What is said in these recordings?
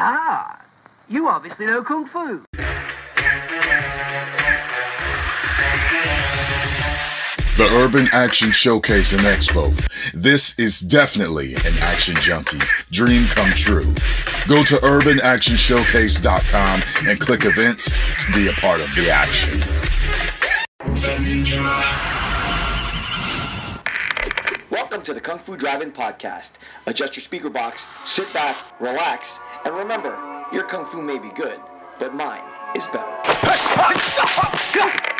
Ah, you obviously know Kung Fu. The Urban Action Showcase and Expo. This is definitely an Action Junkie's dream come true. Go to urbanactionshowcase.com and click events to be a part of the action. Welcome to the Kung Fu Drive-In Podcast. Adjust your speaker box, sit back, relax, and remember, your Kung Fu may be good, but mine is better.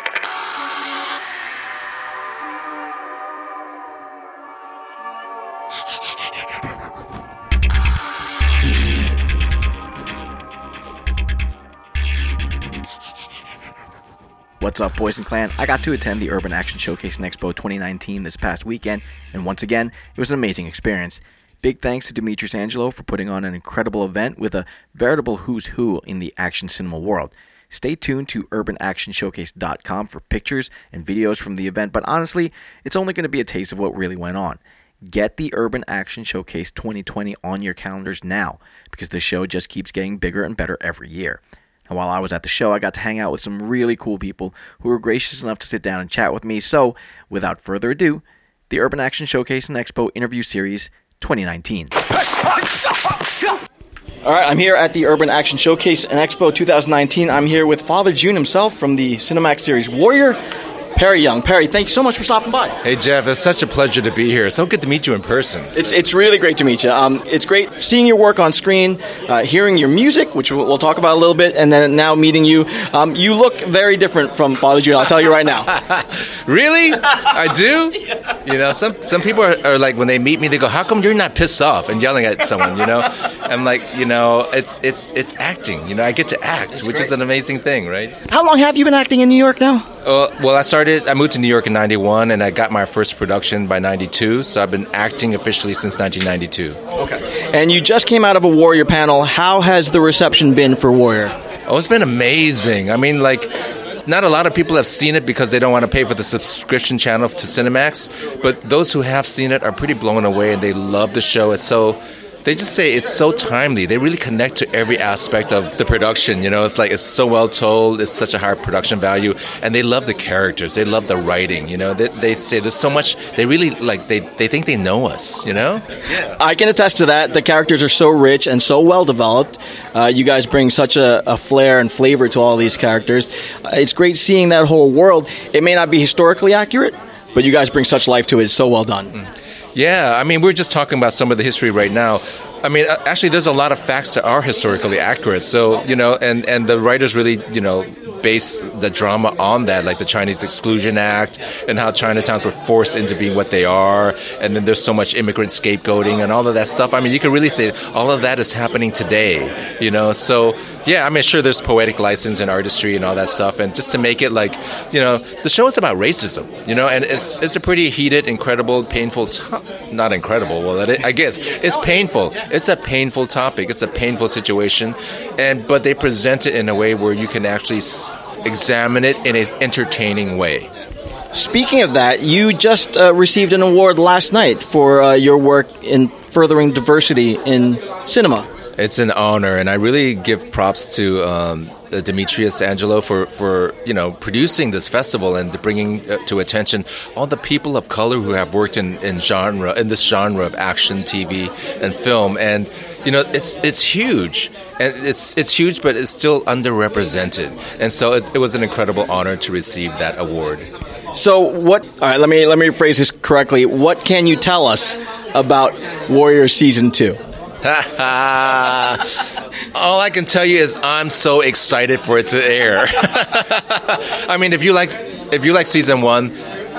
What's up, boys and clan? I got to attend the Urban Action Showcase and Expo 2019 this past weekend, and once again, it was an amazing experience. Big thanks to Demetrius Angelo for putting on an incredible event with a veritable who's who in the action cinema world. Stay tuned to urbanactionshowcase.com for pictures and videos from the event, but honestly, it's only going to be a taste of what really went on. Get the Urban Action Showcase 2020 on your calendars now because the show just keeps getting bigger and better every year. And while I was at the show, I got to hang out with some really cool people who were gracious enough to sit down and chat with me. So, without further ado, the Urban Action Showcase and Expo Interview Series 2019. All right, I'm here at the Urban Action Showcase and Expo 2019. I'm here with Father Jun himself from the Cinemax series Warrior. Perry Yung. Perry, thank you so much for stopping by. Hey Jeff, it's such a pleasure to be here. So good to meet you in person. It's, it's really great to meet you. Um, it's great seeing your work on screen, uh, hearing your music, which we'll, we'll, talk about a little bit, and then now meeting you. Um, you look very different from Father Jun. I'll tell you right now. really? I do. You know, some some people are, are, like when they meet me, they go, "How come you're not pissed off and yelling at someone?" You know, I'm like, you know, it's it's it's acting. You know, I get to act, That's which great. is an amazing thing, right? How long have you been acting in New York now? Uh, well, I started. I moved to New York in '91, and I got my first production by '92. So I've been acting officially since 1992. Okay. And you just came out of a Warrior panel. How has the reception been for Warrior? Oh, it's been amazing. I mean, like not a lot of people have seen it because they don't want to pay for the subscription channel to Cinemax, but those who have seen it are pretty blown away and they love the show. It's so they just say it's so timely. They really connect to every aspect of the production. You know, it's like it's so well told. It's such a high production value, and they love the characters. They love the writing. You know, they, they say there's so much. They really like they they think they know us. You know. Yeah. I can attest to that. The characters are so rich and so well developed. Uh, you guys bring such a, a, flair and flavor to all these characters. Uh, it's great seeing that whole world. It may not be historically accurate, but you guys bring such life to it. It's so well done. Mm. Yeah, I mean, we're just talking about some of the history right now. I mean, actually, there's a lot of facts that are historically accurate. So, you know, and, and the writers really, you know, base the drama on that, like the Chinese Exclusion Act and how Chinatowns were forced into being what they are. And then there's so much immigrant scapegoating and all of that stuff. I mean, you can really say all of that is happening today, you know? So, yeah, I mean, sure, there's poetic license and artistry and all that stuff. And just to make it like, you know, the show is about racism, you know, and it's, it's a pretty heated, incredible, painful, to- not incredible, well, it, I guess it's painful. It's a painful topic. It's a painful situation. And, but they present it in a way where you can actually examine it in an entertaining way. Speaking of that, you just uh, received an award last night for uh, your work in furthering diversity in cinema. It's an honor, and I really give props to um, Demetrius Angelo for, for you know producing this festival and bringing uh, to attention all the people of color who have worked in, in genre in this genre of action TV and film. And you know it's it's huge, and it's it's huge, but it's still underrepresented. And so it was an incredible honor to receive that award. So what? All right, let me let me phrase this correctly. What can you tell us about Warrior Season Two? All I can tell you is I'm so excited for it to air. I mean, if you like, if you like season one,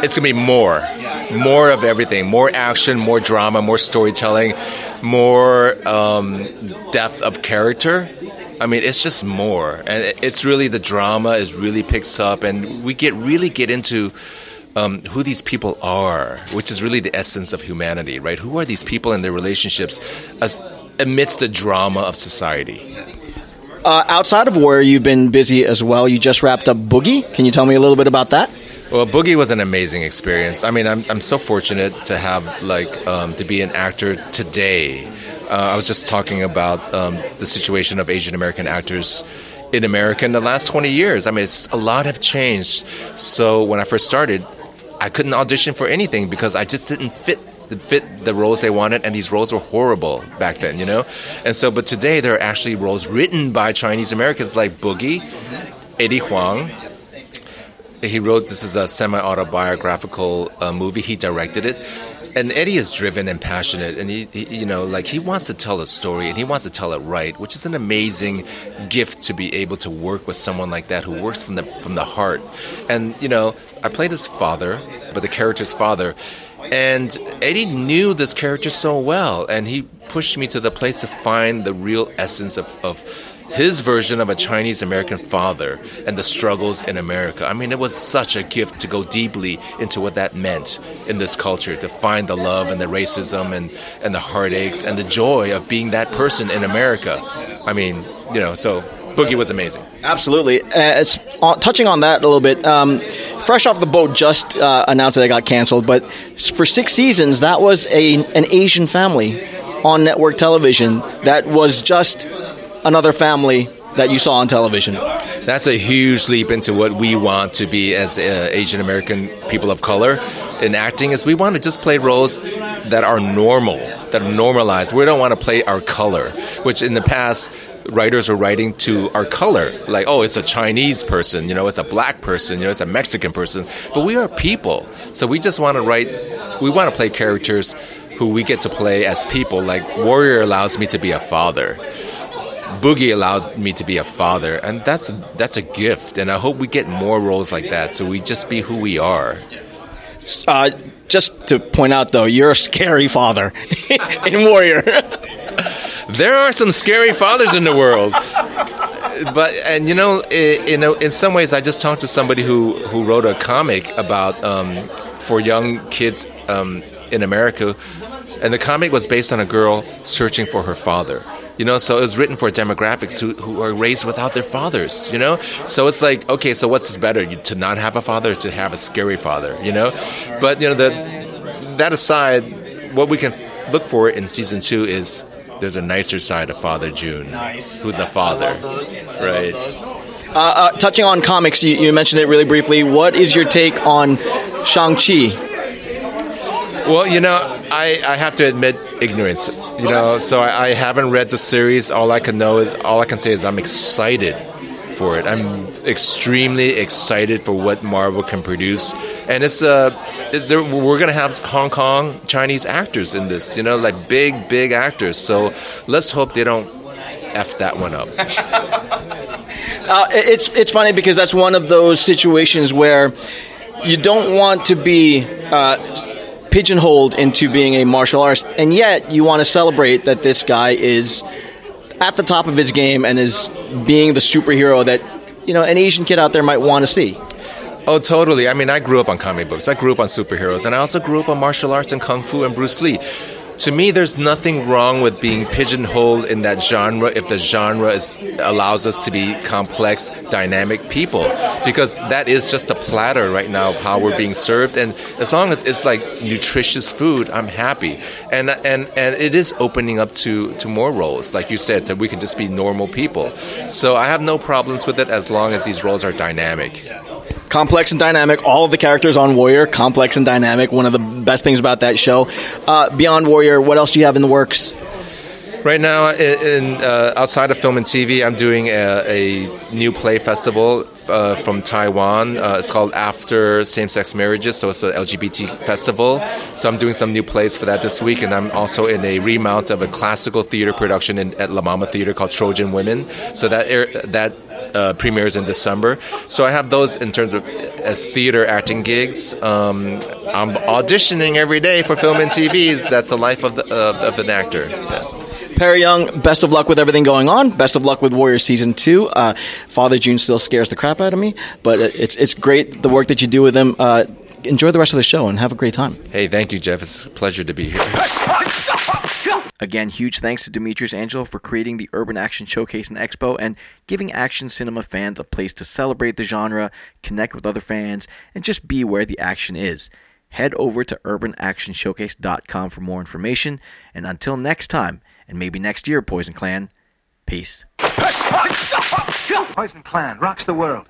it's gonna be more, more of everything, more action, more drama, more storytelling, more um, depth of character. I mean, it's just more, and it's really the drama is really picks up, and we get really get into. Um, who these people are, which is really the essence of humanity, right? Who are these people and their relationships as, amidst the drama of society? Uh, outside of Warrior, you've been busy as well. You just wrapped up Boogie. Can you tell me a little bit about that? Well, Boogie was an amazing experience. I mean, I'm, I'm so fortunate to have like um, to be an actor today Uh, I was just talking about um, the situation of Asian American actors in America in the last 20 years. I mean, a lot have changed. So when I first started, I couldn't audition for anything because I just didn't fit fit the roles they wanted, and these roles were horrible back then, you know. And so, but today there are actually roles written by Chinese Americans like Boogie, Eddie Huang. He wrote this is a semi autobiographical uh, movie. He directed it. And Eddie is driven and passionate, and he, he, you know, like he wants to tell a story, and he wants to tell it right, which is an amazing gift to be able to work with someone like that who works from the from the heart. And you know, I played his father, but the character's father, and Eddie knew this character so well, and he pushed me to the place to find the real essence of, of his version of a Chinese American father and the struggles in America. I mean, it was such a gift to go deeply into what that meant in this culture, to find the love and the racism and, and the heartaches and the joy of being that person in America. I mean, you know, so Boogie was amazing. Absolutely. Uh, it's uh, touching on that a little bit. Um, Fresh off the boat just uh, announced that it got canceled, but for six seasons, that was a an Asian family on network television. That was just another family that you saw on television. That's a huge leap into what we want to be as uh, Asian American people of color in acting. Is we want to just play roles that are normal, that are normalized. We don't want to play our color, which in the past writers are writing to our color, like, oh, it's a Chinese person, you know, it's a black person, you know, it's a Mexican person. But we are people. So we just want to write, we want to play characters who we get to play as people. Like, Warrior allows me to be a father. Boogie allowed me to be a father, and that's that's a gift. And I hope we get more roles like that, so we just be who we are. Uh, just to point out, though, you're a scary father in Warrior. there are some scary fathers in the world. But and you know, in, in some ways, I just talked to somebody who who wrote a comic about um, for young kids um, in America, and the comic was based on a girl searching for her father. You know, so it was written for demographics who, who are raised without their fathers, you know? So it's like, okay, so what's better, you, to not have a father or to have a scary father, you know? But, you know, the, that aside, what we can look for in season two is there's a nicer side of Father Jun. nice. who's a father, right? Uh, uh, touching on comics, you, you, mentioned it really briefly. What is your take on Shang Chi? Well, you know, I, I have to admit ignorance. You know, so I, I haven't read the series. All I can know is all I can say is I'm excited for it. I'm extremely excited for what Marvel can produce, and it's uh, we're gonna have Hong Kong Chinese actors in this. You know, like big, big actors. So let's hope they don't f that one up. uh, it's it's funny because that's one of those situations where you don't want to be. Uh, pigeonholed into being a martial artist, and yet you want to celebrate that this guy is at the top of his game and is being the superhero that you know an Asian kid out there might want to see. Oh, totally. I mean, I grew up on comic books. I grew up on superheroes, and I also grew up on martial arts and kung fu and Bruce Lee to me, there's nothing wrong with being pigeonholed in that genre if the genre is, allows us to be complex, dynamic people. Because that is just a platter right now of how we're being served. And as long as it's like nutritious food, I'm happy. And and and it is opening up to to more roles, like you said, that we can just be normal people. So I have no problems with it as long as these roles are dynamic complex and dynamic. All of the characters on Warrior, complex and dynamic. One of the best things about that show. Uh, beyond Warrior, what else do you have in the works? Right now, in, uh, outside of film and TV, I'm doing a, a new play festival uh, from Taiwan. Uh, it's called After Same Sex Marriages, so it's an LGBT festival. So I'm doing some new plays for that this week, and I'm also in a remount of a classical theater production in, at La Mama Theater called Trojan Women. So that air, that uh, premieres in December. So I have those in terms of as theater acting gigs. Um, I'm auditioning every day for film and TV. That's the life of the, uh, of an actor. Yes. Perry Yung, best of luck with everything going on. Best of luck with Warrior season two. Uh, Father Jun still scares the crap out of me, but it's it's great the work that you do with him. Uh, enjoy the rest of the show and have a great time. Hey, thank you, Jeff. It's a pleasure to be here. Again, huge thanks to Demetrius Angelo for creating the Urban Action Showcase and Expo and giving action cinema fans a place to celebrate the genre, connect with other fans, and just be where the action is. Head over to urbanactionshowcase.com for more information, and until next time, and maybe next year, Poison Clan. Peace. Poison Clan rocks the world.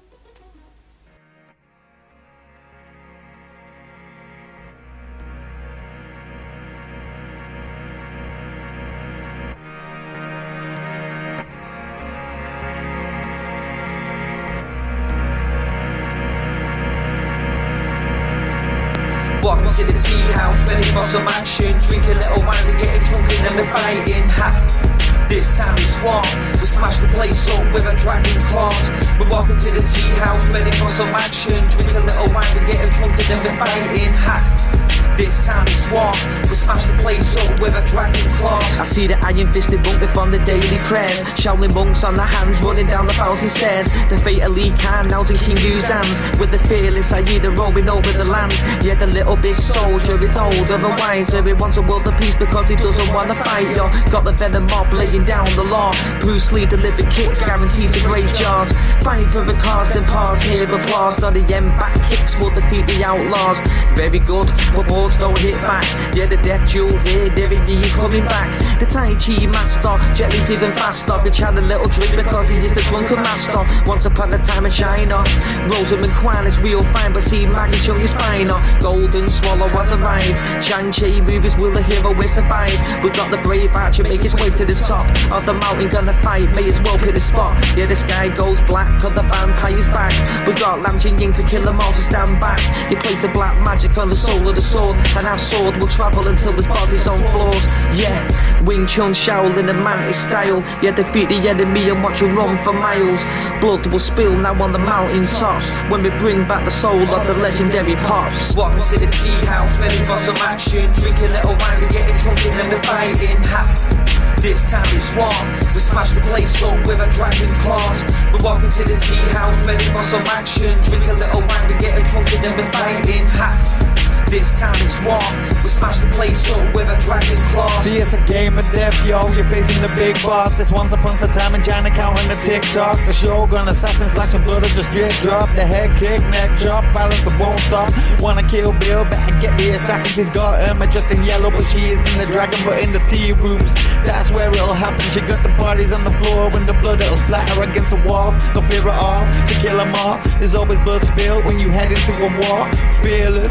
Walking to the tea house, ready for some action. Drink a little wine, we getting drunk and then we're fighting. Ha! This time it's war. We smash the place up with a dragon claws. We're walking to the tea house, ready for some action. Drink a little wine, we getting drunk and then we're fighting. Ha! This time it's war. We smash the place up with a dragon claws. I see the iron fisted monk from the daily prayers. Shaolin monks on the hands running down the thousand stairs. The fate of Lee Khan now's in King Hu's hands. With the fearless Aida roaming over the land. Yeah, the little big soldier is older and wiser. He wants a world of peace because he doesn't want to fight. Yo, got the venom mob laying down the law. Bruce Lee delivered kicks guaranteed to graze jaws. Fight for the cause, then pause. Hear applause. Not the end back kicks will defeat the outlaws. Very good, but balls don't hit back. Yeah, the death jewels here, Yee's coming back. The Tai Chi master, Jet Li's even faster. Could chat a little drink because he is the drunken master. Once upon a time in China, Rosamund Kwan is real fine, but see Maggie Cheung your spine. Golden Swallow has arrived. Shang-Chi movies will the hero will survive. We've got the brave archer make his way to the top of the mountain, gonna fight. May as well pick the spot. The sky goes black, cause the vampire's back. We got Lam Ching Ying to kill them all, so stand back. You place the black magic on the soul of the sword, and our sword will travel until his body's on floors. Yeah, Wing Chun Shaolin and Mantis style. Yeah, defeat the enemy and watch him run for miles. Blood will spill now on the mountain tops when we bring back the soul of the legendary pops. Welcome to the tea house, ready for some action. Drink a little wine, we're getting drunk and then we're fighting. Ha! This time it's war. We smash the place up with a dragon claws. We're walking to the tea house, ready for some action. Drink a little wine, we getting drunk and then we're fighting. Ha! This time it's war. We smash the place up with a dragon claws. See, it's a game of death, yo. You're facing the big boss. It's once upon a time in China counting the tick tock. The shogun, assassins, slashing blood of just drip drop. The head kick, neck chop, violence that won't stop. Wanna kill Bill, better get the assassins. He's got Irma just in yellow, but she is in the dragon, but in the tea rooms. That's where it'll happen. She got the bodies on the floor when the blood it'll splatter against the wall. No fear at all to kill them all. There's always blood spilled when you head into a war. Fearless,